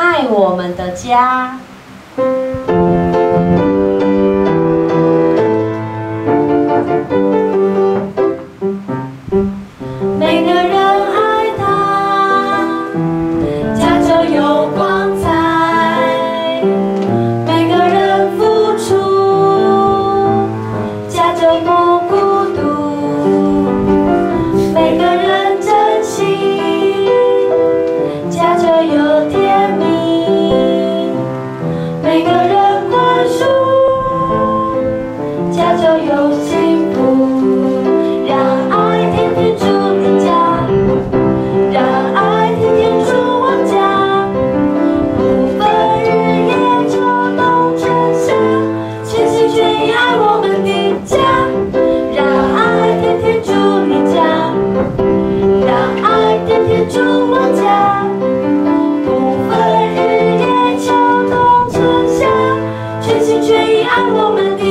爱我们的家。每个人爱他，家就有光彩；每个人付出，家就不家就有幸福。让爱天天住你家，让爱天天住我家，不分日夜秋冬春夏，全心全意爱我们的家。让爱天天住你家，让爱天天住我家，不分日夜秋冬春夏，全心全意爱我们的